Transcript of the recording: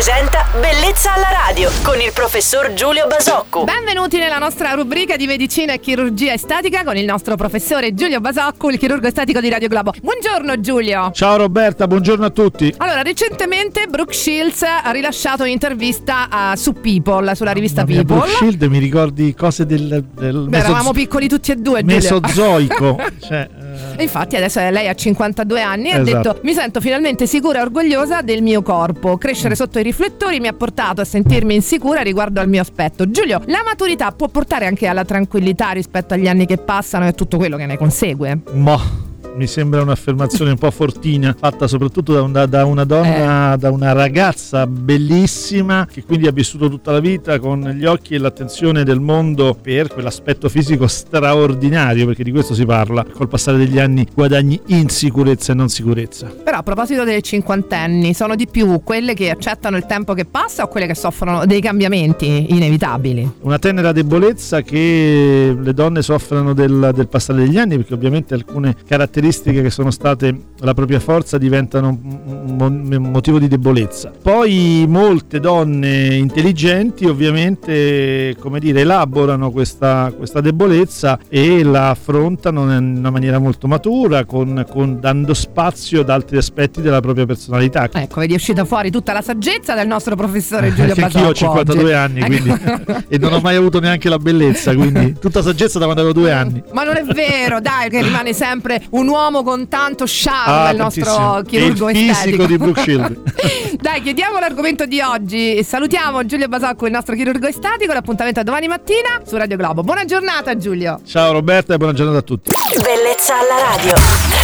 presenta Bellezza alla radio con il professor Giulio Basocco. Benvenuti nella nostra rubrica di medicina e chirurgia estetica con il nostro professore Giulio Basocco, il chirurgo estetico di Radio Globo. Buongiorno Giulio. Ciao Roberta, buongiorno a tutti. Allora, recentemente Brooke Shields ha rilasciato un'intervista uh, su People, sulla rivista Mamma mia, People. Brooke Shield mi ricordi cose del, del Beh, eravamo piccoli tutti e due, Giulio. mesozoico. cioè, E infatti adesso lei ha 52 anni e ha Esatto. detto mi sento finalmente sicura e orgogliosa del mio corpo. Crescere sotto i riflettori mi ha portato a sentirmi insicura riguardo al mio aspetto. Giulio, la maturità può portare anche alla tranquillità rispetto agli anni che passano e a tutto quello che ne consegue. mo, mi sembra un'affermazione un po' fortina, fatta soprattutto da una, da una Eh. donna, da una ragazza bellissima che quindi ha vissuto tutta la vita con gli occhi e l'attenzione del mondo per quell'aspetto fisico straordinario, perché di questo si parla. Col passare degli anni guadagni insicurezza e non sicurezza. Però a proposito delle cinquantenni, sono di più quelle che accettano il tempo che passa o quelle che soffrono dei cambiamenti inevitabili? Una tenera debolezza che le donne soffrono del, del passare degli anni, perché ovviamente alcune caratteristiche che sono state la propria forza diventano un mo- un motivo di debolezza. Poi molte donne intelligenti ovviamente, come dire, elaborano questa, questa debolezza e la affrontano in una maniera molto matura, con, con- dando spazio ad altri aspetti della propria personalità. Ecco, vedi è uscita fuori tutta la saggezza del nostro professore Giulio Perché Basocco. anch'io ho 52 oggi. anni Ecco. quindi, e non ho mai avuto neanche la bellezza, quindi tutta saggezza da quando avevo due anni. Ma non è vero, dai, che rimane sempre un uomo con tanto charme, Ah, il nostro tantissimo. chirurgo E il fisico estetico. di Brooke Shield. dai, chiediamo l'argomento di oggi. Salutiamo Giulio Basocco, il nostro chirurgo estetico. L'appuntamento è domani mattina su Radio Globo. Buona giornata, Giulio. Ciao Roberta e buona giornata a tutti. Bellezza alla radio.